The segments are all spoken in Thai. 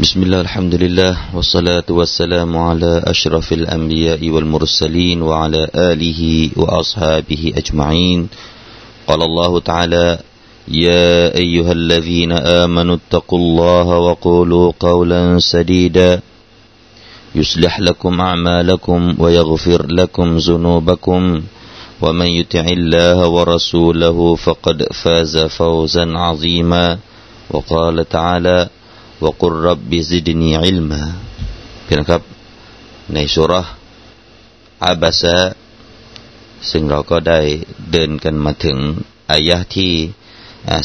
بسم الله الحمد لله والصلاة والسلام على أشرف الأنبياء والمرسلين وعلى آله وأصحابه أجمعين قال الله تعالى يا أيها الذين آمنوا اتقوا الله وقولوا قولا سديدا يصلح لكم أعمالكم ويغفر لكم ذنوبكم ومن يطع الله ورسوله فقد فاز فوزا عظيما وقال تعالى وقل رب زدني علما พี่นะครับ ในสุรอาบาซะซึ่งเราก็ได้เดินกันมาถึงอายะที่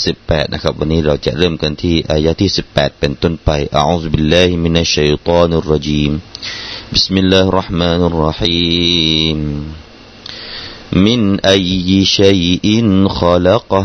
สิบแปดนะครับ วันนี้เราจะเริ่มกันที่อายะที่สิบแปดเป็นต้นไปอัลลอฮฺบิลลาฮิมินัชชัยฏอนุรรจีม بسم الله الرحمن الرحيم من أي شيء خلقه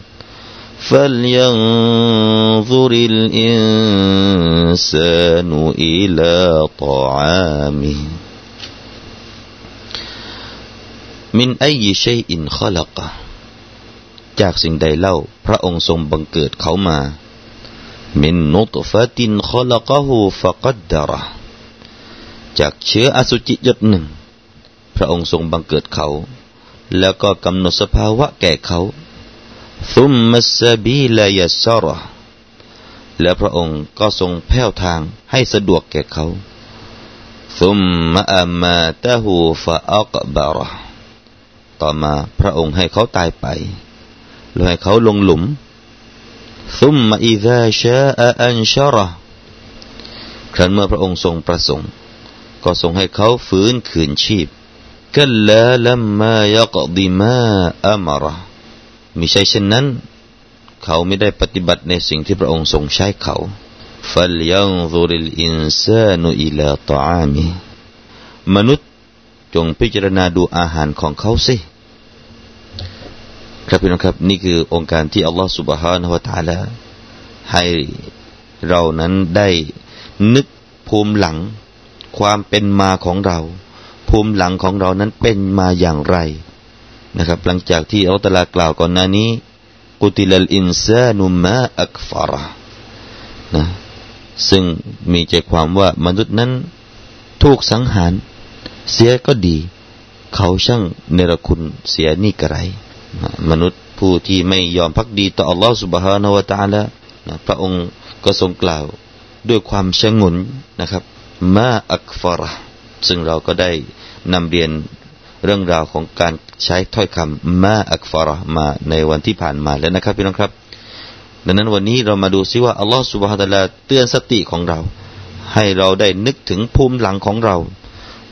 فلينظر الإنسان إلى طعامه من أي شيء خلقه จากสิ่งใดเล่า พระองค์ทรงบังเกิดเขามามินนุตฟะตินขลักหูฟะกัดดาระจากเชื้ออสุจิหยดหนึ่ง พระองค์ทรงบังเกิดเขา แล้วก็กำหนดสภาวะแก่เขา ซุมมัสบีลยัสรอและพระองค์ก็ทรงแผ้วทางให้สะดวกแก่เขาซุมมะอามาตะหูฟะอักบารต่อมาพระองค์ให้เขาตายไปแล้วให้เขาลงหลุมซุมมะอิซาชาอันชรครั้นเมื่อพระองค์ทรงประสงค์ ก็ทรงให้เขาฟื้นคืนชีพกัลลาลัมมายกดิมาอัมระ มิใช่เช่นนั้น เขาไม่ได้ปฏิบัติในสิ่งที่พระองค์ทรงใช้เขาฟัลยังซุริลอินซานุอิลาตอามีมนุษย์จงพิจารณาดูอาหารของเขาสิ ครับพี่น้องครับ นี่คือองค์การที่อัลลอฮฺสุบฮานาวะตาลาให้เรานั้นได้นึกภูมิหลัง ความเป็นมาของเรา ภูมิหลังของเรานั้นเป็นมาอย่างไร นะครับ หลังจากที่อัลตลากล่าวก่อนหน้านี้กุติลลอินซานุมาอักฟาระนะซึ่งมีใจความว่ามนุษย์นั้นถูกสังหาร เสียก็ดี เขาช่างเนรคุณเสียนี่กระไร มนุษย์ผู้ที่ไม่ยอมพักดีต่ออัลลอฮฺสุบฮานาวะตาละนะพระองค์ก็ทรงกล่าวด้วยความชงนนะครับ มาอักฟาระซึ่งเราก็ได้นำเรียน เรื่องราวของการใช้ถ้อยคำมาอักฟาระมาในวันที่ผ่านมาแล้วนะครับพี่น้องครับ ดังนั้นวันนี้เรามาดูซิว่าอัลลอฮฺสุบฮฺตะลาเตือนสติของเรา ให้เราได้นึกถึงภูมิหลังของเรา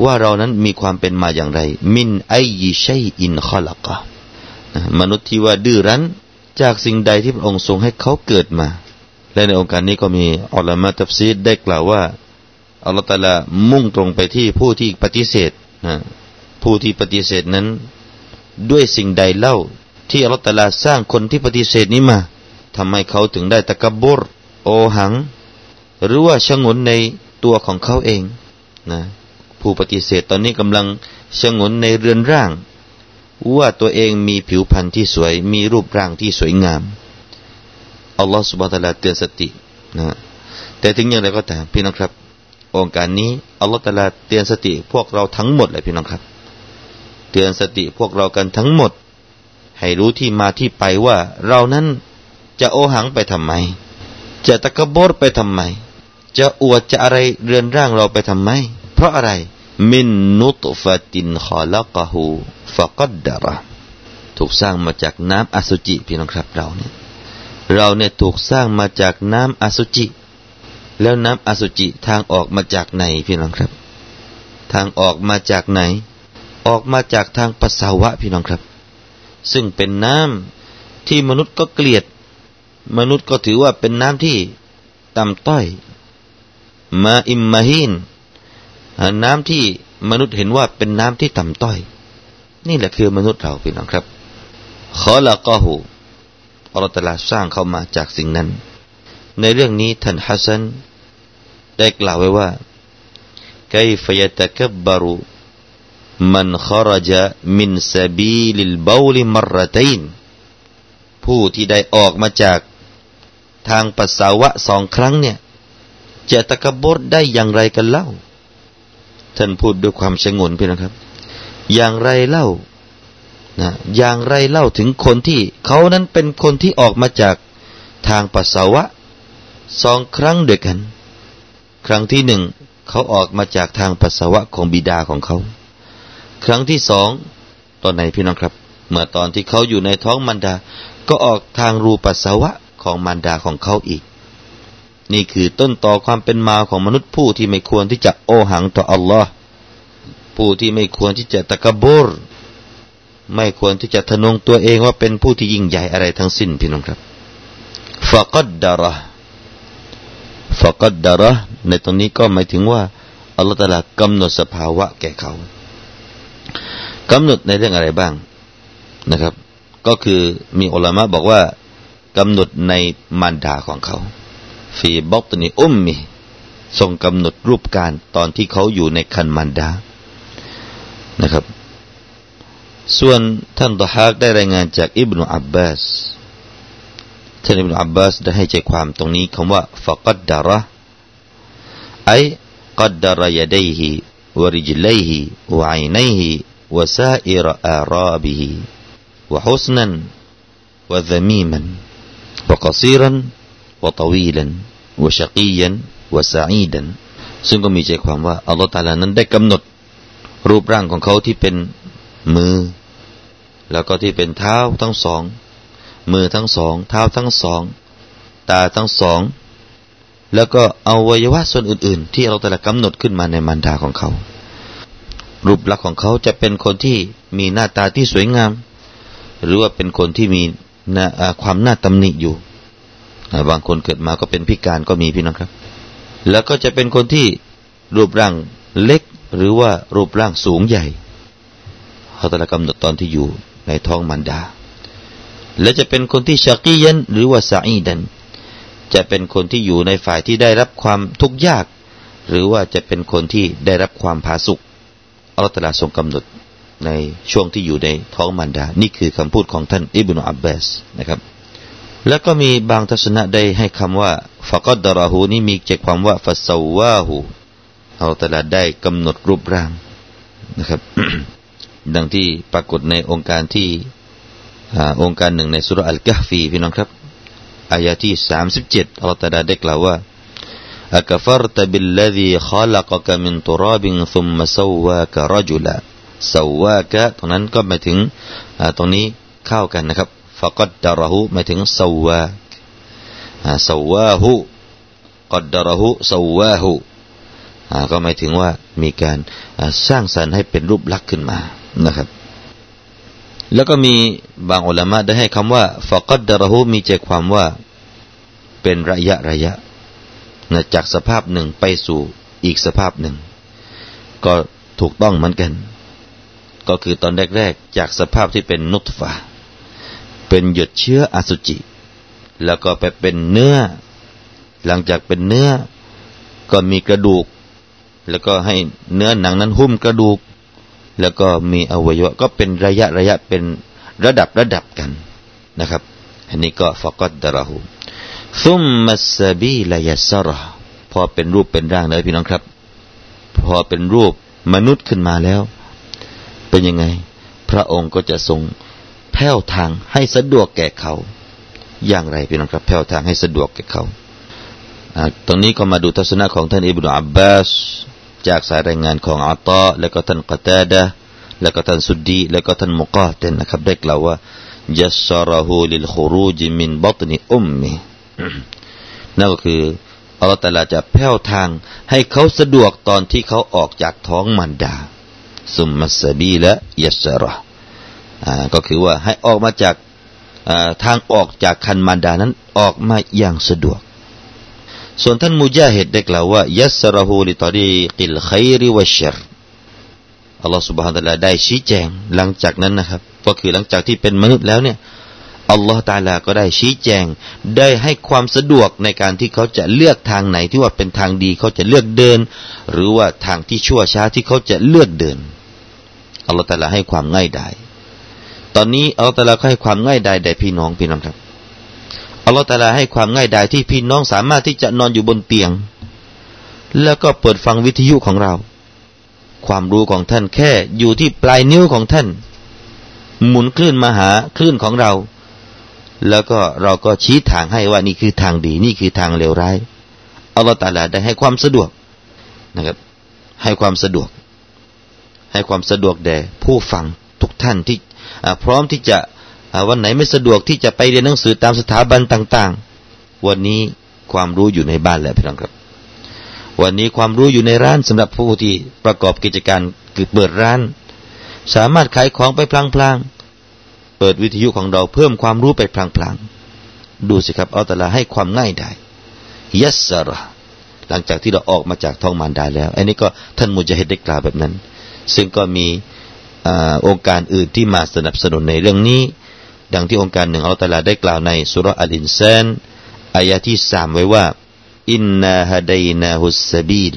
ว่าเรานั้นมีความเป็นมาอย่างไร มินไอยิชัยอินขลักะมนุษย์ที่ว่าดื้อรั้นจากสิ่งใดที่พระองค์ทรงให้เขาเกิดมา และในองค์การนี้ก็มีอัลลอฮฺมาตัฟซีดได้กล่าวว่าอัลลอฮฺตะลามุ่งตรงไปที่ผู้ที่ปฏิเสธนะ ผู้ที่ปฏิเสธนั้น ด้วยสิ่งใดเล่า ที่อัลลอฮฺตาลาสร้างคนที่ปฏิเสธนี้มาทำให้เขาถึงได้ตะกบรโอหัง หรือว่าชงนในตัวของเขาเองนะผู้ปฏิเสธตอนนี้กำลังชงนในเรือนร่าง ว่าตัวเองมีผิวพรรณที่สวย มีรูปร่างที่สวยงามอัลลอฮฺสุบฮฺตะลาเตือนสตินะแต่ถึงอย่างไรก็ตามพี่น้องครับ องค์การนี้อัลลอฮฺตะลาเตือนสติ พวกเราทั้งหมดเลยพี่น้องครับ เตือนสติพวกเรากันทั้งหมด ให้รู้ที่มาที่ไปว่า เรานั้นจะโอหังไปทำไม จะตะกบดไปทำไม จะอวดจะอะไรเรือนร่างเราไปทำไม เพราะอะไร มินนุตฟตินขอลกะหูฟะกัดดาระถูกสร้างมาจากน้ำอสุจิพี่น้องครับเราเนี่ยเราเนี่ยถูกสร้างมาจากน้ำอสุจิ แล้วน้ำอสุจิทางออกมาจากไหนพี่น้องครับ ทางออกมาจากไหน ออกมาจากทางปัสสาวะพี่น้องครับ ซึ่งเป็นน้ำที่มนุษย์ก็เกลียด มนุษย์ก็ถือว่าเป็นน้ำที่ต่ำต้อย มาอิมมาฮินน้ำที่มนุษย์เห็นว่าเป็นน้ำที่ต่ำต้อย นี่แหละคือมนุษย์เราพี่น้องครับขอละก็หูอัลลอฮฺตลาสร้างเข้ามาจากสิ่งนั้น ในเรื่องนี้ท่านฮัสซันได้กล่าวไว้ว่า كيف يتكبر มันขรจะมินซาบีลิลบาลิมรตัยนผู้ที่ได้ออกมาจากทางปัสสาวะสองครั้งเนี่ย จะตะกบดได้อย่างไรกันเล่า ท่านพูดด้วยความชงนพี่นะครับ อย่างไรเล่านะอย่างไรเล่าถึงคนที่เขานั้นเป็นคนที่ออกมาจากทางปัสสาวะสองครั้งด้วยกัน ครั้งที่หนึ่งเขาออกมาจากทางปัสสาวะของบิดาของเขา ครั้งที่สองตอนไหนพี่น้องครับ เมื่อตอนที่เขาอยู่ในท้องมารดา ก็ออกทางรูปัสสาวะของมารดาของเขาอีก นี่คือต้นต่อความเป็นมาของมนุษย์ผู้ที่ไม่ควรที่จะโอหังต่ออัลลอฮ์ผู้ที่ไม่ควรที่จะตะกบรไม่ควรที่จะทะนงตัวเองว่าเป็นผู้ที่ยิ่งใหญ่อะไรทั้งสิ้นพี่น้องครับฟะกัดดาระฟะกัดดาระในตรงนี้ก็หมายถึงว่าอัลลอฮฺตะลากำหนดสภาวะแก่เขา กำหนดในเรื่องอะไรบ้างนะครับ ก็คือมีอัลลามะบอกว่ากำหนดในมารดาของเขาฟีบอกตนีอุมมีทรงกำหนดรูปการตอนที่เขาอยู่ในคันมารดานะครับ ส่วนท่านตฮากได้รายงานจากอิบนุอับบาสท่านอิบนุอับบาสได้ให้ใจความตรงนี้คำว่าฟะกัดดาระไอกัดดาระยดยฮีวริจลัยฮีวะอินัยฮี วะซาอิรอาราบิฮีวะฮุสนันวะซามีมัน وقصيرا وطويلا وشقيا وسعيدا ซึ่งก็มีใจความว่าอัลลอฮฺตาลานั้นได้กำหนดรูปร่างของเขาที่เป็นมือ แล้วก็ที่เป็นเท้าทั้งสอง มือทั้งสอง เท้าทั้งสอง ตาทั้งสอง แล้วก็อวัยวะส่วนอื่น ๆ ที่เราแต่ละกำหนดขึ้นมาในมารดาของเขา รูปลักษณ์ของเขาจะเป็นคนที่มีหน้าตาที่สวยงาม หรือว่าเป็นคนที่มีความน่าตำหนิอยู่บางคนเกิดมาก็เป็นพิการก็มีพี่น้องครับ แล้วก็จะเป็นคนที่รูปร่างเล็กหรือว่ารูปร่างสูงใหญ่เขาตะกำหนดตอนที่อยู่ในท้องมันดา และจะเป็นคนที่ชากียันหรือว่าซาอีดัน จะเป็นคนที่อยู่ในฝ่ายที่ได้รับความทุกข์ยาก หรือว่าจะเป็นคนที่ได้รับความผาสุก อัลลอฮฺตลาทรงกำหนดในช่วงที่อยู่ในท้องมารดา นี่คือคำพูดของท่านอิบนุอับบาสนะครับ แล้วก็มีบางทัศนะได้ให้คำว่าฟะกัดดาราหูนี่มีใจความว่าฟัสซาวาหูเอาตลาได้กำหนดรูปร่างนะครับ ดังที่ปรากฏในองค์การที่องค์การหนึ่งในสุรอัลกะฟีพี่น้องครับอายะที่สามสิบเจ็ดอัลตลาได้กล่าวว่า أكفرت بالذي خلقك من تراب ثم سواك رجلا สาวากะตรงนั้นก็หมายถึงตรงนี้เข้ากันนะครับฟะกัดดาระหูหมายถึงสาวาสาวาหูกัดดาระหูสาวาหูก็หมายถึงว่ามีการสร้างสรรค์ให้เป็นรูปลักษณ์ขึ้นมานะครับ แล้วก็มีบางอุลามะได้ให้คำว่าฟะกัดดาระหูมีใจความว่าเป็นระยะระยะ นะจากสภาพหนึ่งไปสู่อีกสภาพหนึ่ง ก็ถูกต้องเหมือนกัน ก็คือตอนแรกๆ จากสภาพที่เป็นนุตฟะเป็นหยดเชื้ออสุจิ แล้วก็ไปเป็นเนื้อ หลังจากเป็นเนื้อ ก็มีกระดูก แล้วก็ให้เนื้อหนังนั้นหุ้มกระดูก แล้วก็มีอวัยวะก็เป็นระยะระยะเป็นระดับระดับกันนะครับ อันนี้ก็ฟกัดดาราหู ซุมมัสบีลายสระพอเป็นรูปเป็นร่างเลยพี่น้องครับ พอเป็นรูปมนุษย์ขึ้นมาแล้ว เป็นยังไง พระองค์ก็จะทรงแผ่วทางให้สะดวกแก่เขา อย่างไรพี่น้องครับแผ่วทางให้สะดวกแก่เขาตรงนี้ก็มาดูทัศนะของท่านอิบนุอับบาสจากสายรายงานของอัตตาและก็ท่านกตาดะและก็ท่านสุดดีและก็ท่านมุกาเตนนะครับได้กล่าวว่ายัสรหูลิลขรูจิมินบัตนิอุมมี นั่นก็คืออัลลอฮฺตาลาจะแผ่วทางให้เขาสะดวกตอนที่เขาออกจากท้องมันดาซุมมัสบีละยัสระก็คือว่าให้ออกมาจากทางออกจากคันมารดานั้นออกมาอย่างสะดวก ส่วนท่านมุจาฮิดได้กล่าวว่ายัสรหูลิตอรีกิลขัยริวชรอัลลอฮฺสุบฮานตะลาได้ชี้แจงหลังจากนั้นนะครับ ก็คือหลังจากที่เป็นมนุษย์แล้วเนี่ย อัลลอฮฺตาลาก็ได้ชี้แจง ได้ให้ความสะดวกในการที่เขาจะเลือกทางไหนที่ว่าเป็นทางดีเขาจะเลือกเดิน หรือว่าทางที่ชั่วช้าที่เขาจะเลือกเดินอัลลอฮฺตาลาให้ความง่ายดายตอนนี้อัลลอฮฺตาลาก็ให้ความง่ายดายแด่พี่น้องพี่น้องครับอัลลอฮฺตาลาให้ความง่ายดายที่พี่น้องสามารถที่จะนอนอยู่บนเตียง แล้วก็เปิดฟังวิทยุของเรา ความรู้ของท่านแค่อยู่ที่ปลายนิ้วของท่าน หมุนคลื่นมาหาคลื่นของเรา แล้วก็เราก็ชี้ทางให้ว่านี่คือทางดี นี่คือทางเลวร้ายอัลลอฮฺตาลาได้ให้ความสะดวกนะครับ ให้ความสะดวก ให้ความสะดวกแด่ผู้ฟังทุกท่านที่พร้อมที่จะวันไหนไม่สะดวกที่จะไปเรียนหนังสือตามสถาบันต่าง ๆ วันนี้ความรู้อยู่ในบ้านแล้วพี่น้องครับ วันนี้ความรู้อยู่ในร้านสำหรับผู้ที่ประกอบกิจการคือเปิดร้าน สามารถขายของไปพลางๆ เปิดวิทยุของเราเพิ่มความรู้ไปพลางๆ ดูสิครับอัลตลาให้ความง่ายได้ยัสระหลังจากที่เราออกมาจากท้องมารดาแล้ว อันนี้ก็ท่านมุจฮิดได้กล่าวแบบนั้น ซึ่งก็มีองค์การอื่นที่มาสนับสนุนในเรื่องนี้ ดังที่องค์การหนึ่งอัลตลาได้กล่าวในสุรอัลอินซานอายะฮฺที่สามไว้ว่าإنا هديناه السبيل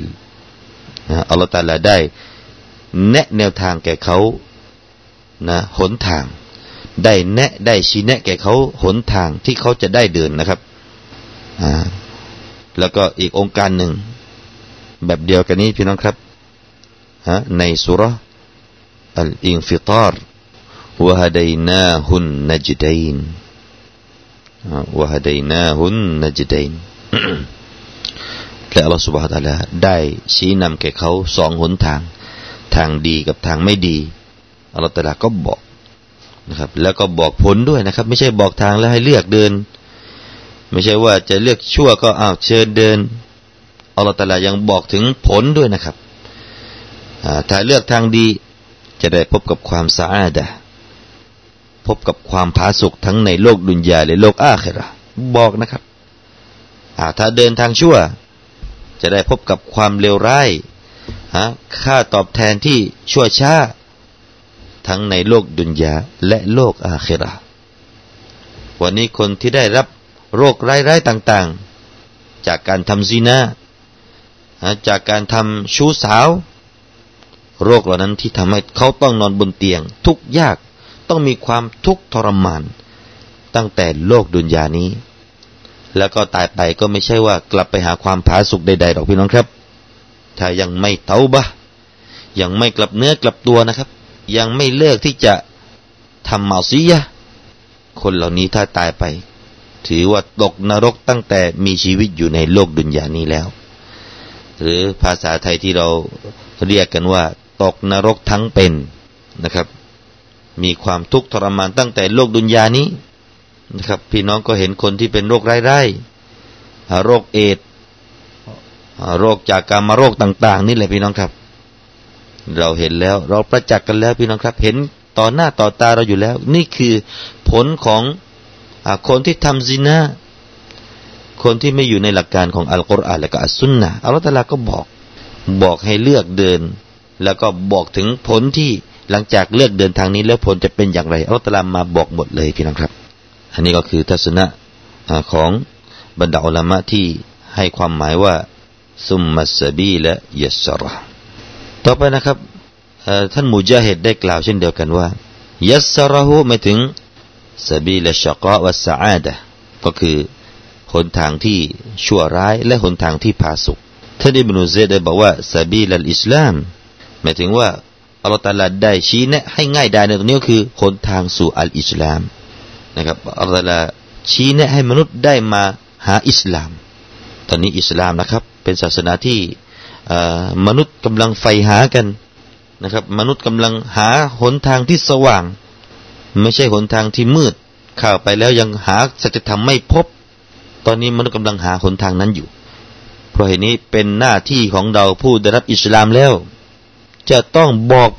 อัลลอฮฺตาลาได้ แนะแนวทางแก่เขานะหนทาง ได้แนะได้ชี้แนะแก่เขาหนทางที่เขาจะได้เดินนะครับแล้วก็อีกโองการหนึ่ง แบบเดียวกันนี้พี่น้องครับในสูเราะฮฺอัลอินฟิตาร์ وهديناه النجدينวะฮดัยนาฮุนนจดัยนและอัลลอฮฺสุบฮฺตาลาได้ชี้นำแก่เขาสองหนทาง ทางดีกับทางไม่ดีอัลลอฮฺตาลาก็บอก นะครับ แล้วก็บอกผลด้วยนะครับ ไม่ใช่บอกทางแล้วให้เลือกเดิน ไม่ใช่ว่าจะเลือกชั่วก็อ้าวเชิญเดินอัลลอฮฺตะลายังบอกถึงผลด้วยนะครับถ้าเลือกทางดีจะได้พบกับความสะอาดพบกับความผาสุกทั้งในโลกดุนยาและโลกอาคราบอกนะครับถ้าเดินทางชั่ว จะได้พบกับความเลวร้ายค่าตอบแทนที่ชั่วช้า ทั้งในโลกดุนยาและโลกอาคราวันนี้คนที่ได้รับโรคร้ายๆต่างๆ จากการทำซีนาจากการทำชู้สาว โรคเหล่านั้นที่ทำให้เขาต้องนอนบนเตียง ทุกยากต้องมีความทุกข์ทรมาน ตั้งแต่โลกดุนยานี้ แล้วก็ตายไปก็ไม่ใช่ว่ากลับไปหาความผาสุกใดๆหรอกพี่น้องครับ ถ้ายังไม่เตาบะยังไม่กลับเนื้อกลับตัวนะครับ ยังไม่เลิกที่จะทำเมาซียะคนเหล่านี้ถ้าตายไป ถือว่าตกนรกตั้งแต่มีชีวิตอยู่ในโลกดุนยานี้แล้ว หรือภาษาไทยที่เราเรียกกันว่า ตกนรกทั้งเป็นนะครับ มีความทุกข์ทรมานตั้งแต่โลกดุนยานี้นะครับ พี่น้องก็เห็นคนที่เป็นโรคไร้ๆโรคเอดโรคจากการมาโรคต่าง ๆ นี่แหละพี่น้องครับ เราเห็นแล้ว เราประจักษ์กันแล้วพี่น้องครับ เห็นต่อหน้าต่อตาเราอยู่แล้ว นี่คือผลของอคนที่ทำซินาคนที่ไม่อยู่ในหลักการของอัลกุรอานและก็อัสซุนนะอัลลอฮฺตะลาก็บอกบอกให้เลือกเดิน แล้วก็บอกถึงผลที่หลังจากเลือกเดินทางนี้แล้วผลจะเป็นอย่างไรอัลลอฮฺตลามมาบอกหมดเลยพี่น้องครับ อันนี้ก็คือทัศนะของบรรดาอัลามะที่ให้ความหมายว่าซุมมัสบีและยัสระ ต่อไปนะครับท่านมุจาฮิดได้กล่าวเช่นเดียวกันว่ายัสระหูหมายถึงสบีละชกะวัสอาดะก็คือหนทางที่ชั่วร้ายและหนทางที่ผาสุกท่านอิบนุเซดได้บอกว่าสบีลอิสลามหมายถึงว่าอัลลอฮฺตาลาได้ชี้แนะให้ง่ายได้ในตรงนี้ก็คือหนทางสู่อัลอิสลามนะครับอัลลอฮฺตาลาชี้แนะให้มนุษย์ได้มาหาอิสลาม ตอนนี้อิสลามนะครับ เป็นศาสนาที่ มนุษย์กำลังใฝ่หากันนะครับ มนุษย์กำลังหาหนทางที่สว่าง ไม่ใช่หนทางที่มืดเข้าไปแล้วยังหาสัจธรรมไม่พบ ตอนนี้มนุษย์กำลังหาหนทางนั้นอยู่ เพราะเหตุนี้เป็นหน้าที่ของเราผู้ได้รับอิสลามแล้ว จะต้องบอก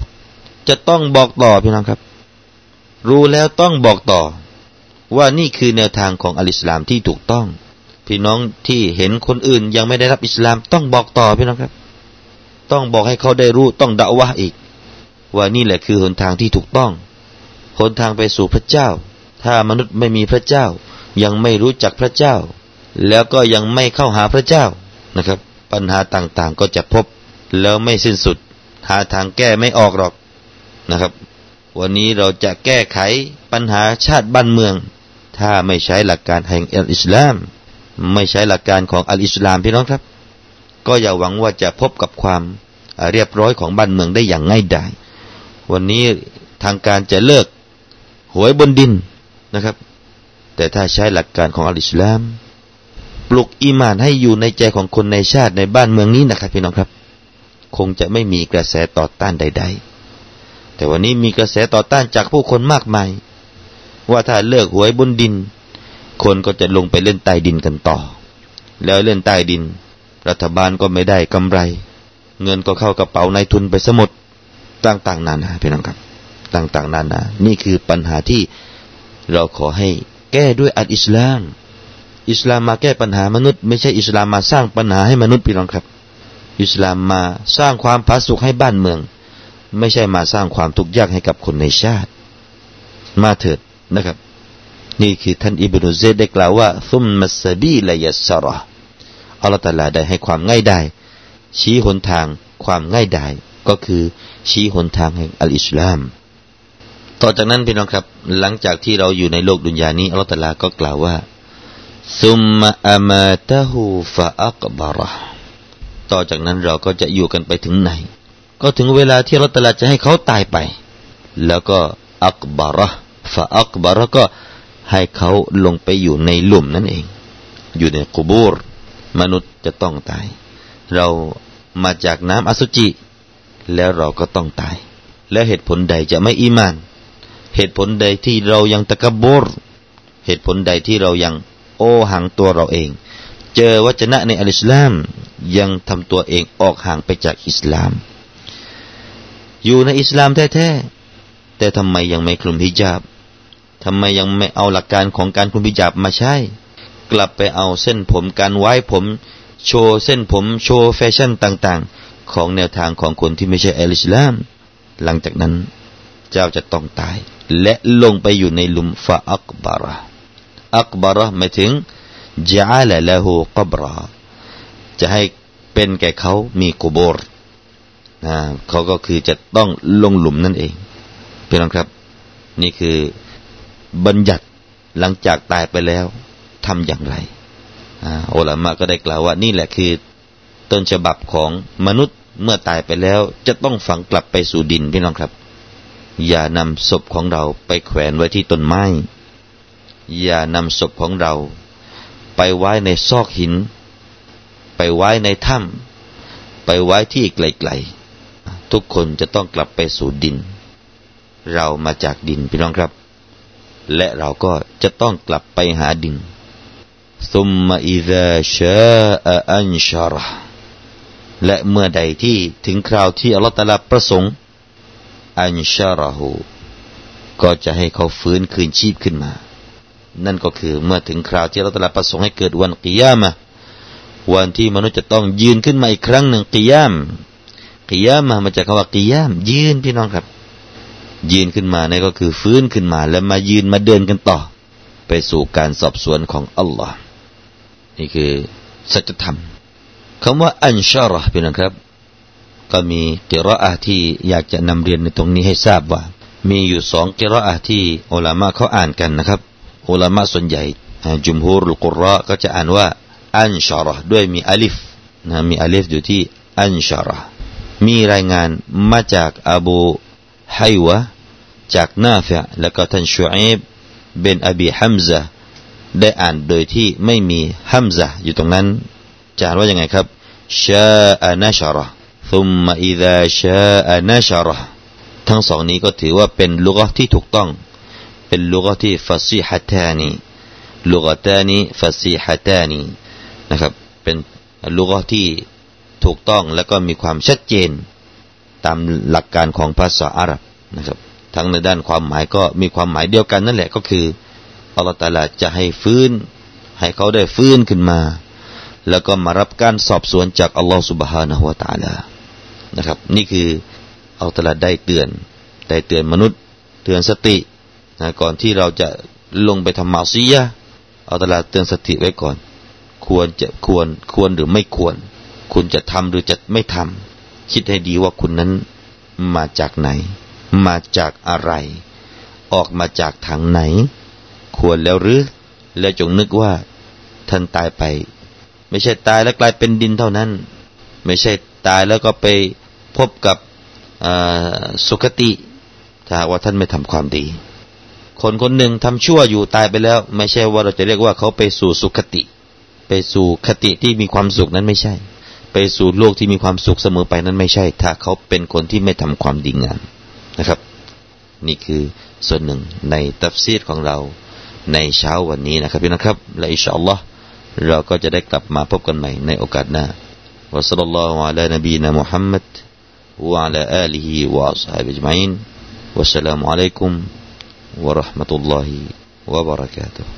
จะต้องบอกต่อพี่น้องครับ รู้แล้วต้องบอกต่อ ว่านี่คือแนวทางของอัลอิสลามที่ถูกต้อง พี่น้องที่เห็นคนอื่น ยังไม่ได้รับอิสลาม ต้องบอกต่อพี่น้องครับ ต้องบอกให้เขาได้รู้ต้องด่าวะอีก ว่านี่แหละคือหนทางที่ถูกต้องหนทางไปสู่พระเจ้า ถ้ามนุษย์ไม่มีพระเจ้า ยังไม่รู้จักพระเจ้า แล้วก็ยังไม่เข้าหาพระเจ้านะครับ ปัญหาต่างๆก็จะพบแล้วไม่สิ้นสุด หาทางแก้ไม่ออกหรอกนะครับ วันนี้เราจะแก้ไขปัญหาชาติบ้านเมือง ถ้าไม่ใช้หลักการแห่งอิสลาม ไม่ใช้หลักการของอัลอิสลามพี่น้องครับ ก็อย่าหวังว่าจะพบกับความเรียบร้อยของบ้านเมืองได้อย่างง่ายดายวันนี้ทางการจะเลิกหวยบนดินนะครับ แต่ถ้าใช้หลักการของอัลอิสลาม ปลุกอีมานให้อยู่ในใจของคนในชาติในบ้านเมืองนี้นะครับ พี่น้องครับ คงจะไม่มีกระแสต่อต้านใด ๆ แต่วันนี้มีกระแสต่อต้านจากผู้คนมากมาย ว่าถ้าเลิกหวยบนดิน คนก็จะลงไปเล่นใต้ดินกันต่อ แล้วเล่นใต้ดิน รัฐบาลก็ไม่ได้กำไร เงินก็เข้ากระเป๋านายทุนไปสมุดต่างๆนานาพี่น้องครับ ต่างๆนานา นี่คือปัญหาที่เราขอให้แก้ด้วยอัลอิสลาม อิสลามมาแก้ปัญหามนุษย์ ไม่ใช่อิสลามมาสร้างปัญหาให้มนุษย์พี่น้องครับ อิสลามมาสร้างความผาสุกให้บ้านเมือง ไม่ใช่มาสร้างความทุกข์ยากให้กับคนในชาติ มาเถิดนะครับ นี่คือท่านอิบนุเซดได้กล่าวว่าซุมมัสบีลยัสระอัลลอฮฺตาลาได้ให้ความง่ายได้ ชี้หนทางความง่ายได้ก็คือชี้หนทางแห่งอัลอิสลาม ต่อจากนั้นพี่น้องครับ หลังจากที่เราอยู่ในโลกดุนยานี้อัลลอฮฺตาลาก็กล่าวว่าซุมมาอามาตะฮูฟะอักบาระต่อจากนั้นเราก็จะอยู่กันไปถึงไหน ก็ถึงเวลาที่อัลลอฮฺตาลาจะให้เขาตายไป แล้วก็อักบาระฟะอักบาระก็ ให้เขาลงไปอยู่ในหลุมนั่นเอง อยู่ในกุบูรมนุษย์จะต้องตาย เรามาจากน้ำอสุจิ แล้วเราก็ต้องตาย แล้วเหตุผลใดจะไม่อีมาน เหตุผลใดที่เรายังตะกบรเหตุผลใดที่เรายังโอห่างตัวเราเอง เจอวัจนะในอัลอิสลามยังทำตัวเองออกห่างไปจากอิสลาม อยู่ในอิสลามแท้ๆแต่ทำไมยังไม่คลุมฮิญาบ ทำไมยังไม่เอาหลักการของการคุมฮิญาบมาใช้ กลับไปเอาเส้นผมการไว้ผมโชว์เส้นผมโชว์แฟชั่นต่างๆ ของแนวทางของคนที่ไม่ใช่อัลอิสลาม หลังจากนั้นเจ้าจะต้องตาย และลงไปอยู่ในหลุมฟาอักบาระอักบาระหมายถึงจาลละหูกบราจะให้เป็นแก่เขามีกุโบรนะเขาก็คือจะต้องลงหลุมนั่นเองเพื่อนครับ นี่คือ บัญญัติหลังจากตายไปแล้วทำอย่างไรอัลามะก็ได้กล่าวว่านี่แหละคือ ต้นฉบับของมนุษย์เมื่อตายไปแล้ว จะต้องฝังกลับไปสู่ดินพี่น้องครับ อย่านำศพของเราไปแขวนไว้ที่ต้นไม้ อย่านำศพของเรา ไปไว้ในซอกหิน ไปไว้ในถ้ำไปไว้ที่ไกลๆทุกคนจะต้องกลับไปสู่ดิน เรามาจากดินพี่น้องครับ และเราก็จะต้องกลับไปหาดินซุมมาอิซาชาอันชาระและเมื่อใดที่ถึงคราวที่อัลลอฮฺตลาประสงค์ อันชาราหูก็จะให้เขาฟื้นคืนชีพขึ้นมา นั่นก็คือเมื่อถึงคราวที่เราตลาประสงค์ให้เกิดวันกิยามะวันที่มนุษย์จะต้องยืนขึ้นมาอีกครั้งหนึ่งกิยามกิยามะมาจากคำว่ากิยาม ยืนพี่น้องครับ ยืนขึ้นมานี่ก็คือฟื้นขึ้นมา แล้วมายืนมาเดินกันต่อ ไปสู่การสอบสวนของอัลลอฮ์นี่คือสัจธรรมคำว่าอันชาระพี่น้องครับ ก็มีกิรออาที่อยากจะนำเรียนในตรงนี้ให้ทราบว่า มีอยู่สองกิรออาที่อุลามะเขาอ่านกันนะครับอุลามะส่วนใหญ่จุมฮูรุลกุรอก็จะอ่านว่าอันชาระด้วยมีอลิฟนะมีอลิฟอยู่ที่อันชาระมีรายงานมาจากอบูไฮวะ จากนาฟิะแล้วก็ท่านชูอิบเบนอบีฮัมซะได้อ่านโดยที่ไม่มีฮัมซะอยู่ตรงนั้นจะานว่ายังไงครับชาอานาชาระซุมมาอิดาชาอานาชาระทั้งสองนี้ก็ถือว่าเป็นลูกะที่ถูกต้อง เป็นลูกะที่ฟัซีฮัตานีลูกะตานีฟัซีฮัตานีนะครับเป็นลูกะที่ถูกต้องและก็มีความชัดเจน ตามหลักการของภาษาอาหรับนะครับ ทั้งในด้านความหมายก็มีความหมายเดียวกันนั่นแหละก็คืออัลลอฮฺตาลาจะให้ฟื้น ให้เขาได้ฟื้นขึ้นมา แล้วก็มารับการสอบสวนจากอัลลอฮฺสุบฮานะฮุวาตาลานะครับ นี่คือเอาตลาได้เตือนได้เตือนมนุษย์ เตือนสตินะก่อนที่เราจะลงไปทำมาซียะเอาตลาเตือนสติไว้ก่อน ควรจะควรควรหรือไม่ควร คุณจะทำหรือจะไม่ทำคิดให้ดีว่าคุณนั้นมาจากไหน มาจากอะไร ออกมาจากทางไหน ควรแล้วหรือ แล้วจงนึกว่า ท่านตายไป ไม่ใช่ตายแล้วกลายเป็นดินเท่านั้น ไม่ใช่ตายแล้วก็ไปพบกับสุคติ ถ้าว่าท่านไม่ทำความดี คนคนหนึ่งทำชั่วอยู่ตายไปแล้ว ไม่ใช่ว่าเราจะเรียกว่าเขาไปสู่สุคติ ไปสู่คติที่มีความสุขนั้นไม่ใช่ ไปสู่โลกที่มีความสุขเสมอไปนั้นไม่ใช่ ถ้าเขาเป็นคนที่ไม่ทำความดีงาม นะครับ นี่คือส่วนหนึ่งในตัฟซีดของเราในเช้าวันนี้นะครับพี่นะครับและอิชอัลลอฮ์เราก็จะได้กลับมาพบกันใหม่ในโอกาสหน้าวะสัลลัลลอฮุอะลานบีนะมุฮัมมัดวะอะลาอาลีฮิวะซัลฮาบิจมัยน์วัสสลามุอะลัยกุมวะราะห์มะตุลลอฮิวะบะเราะกาตุฮ์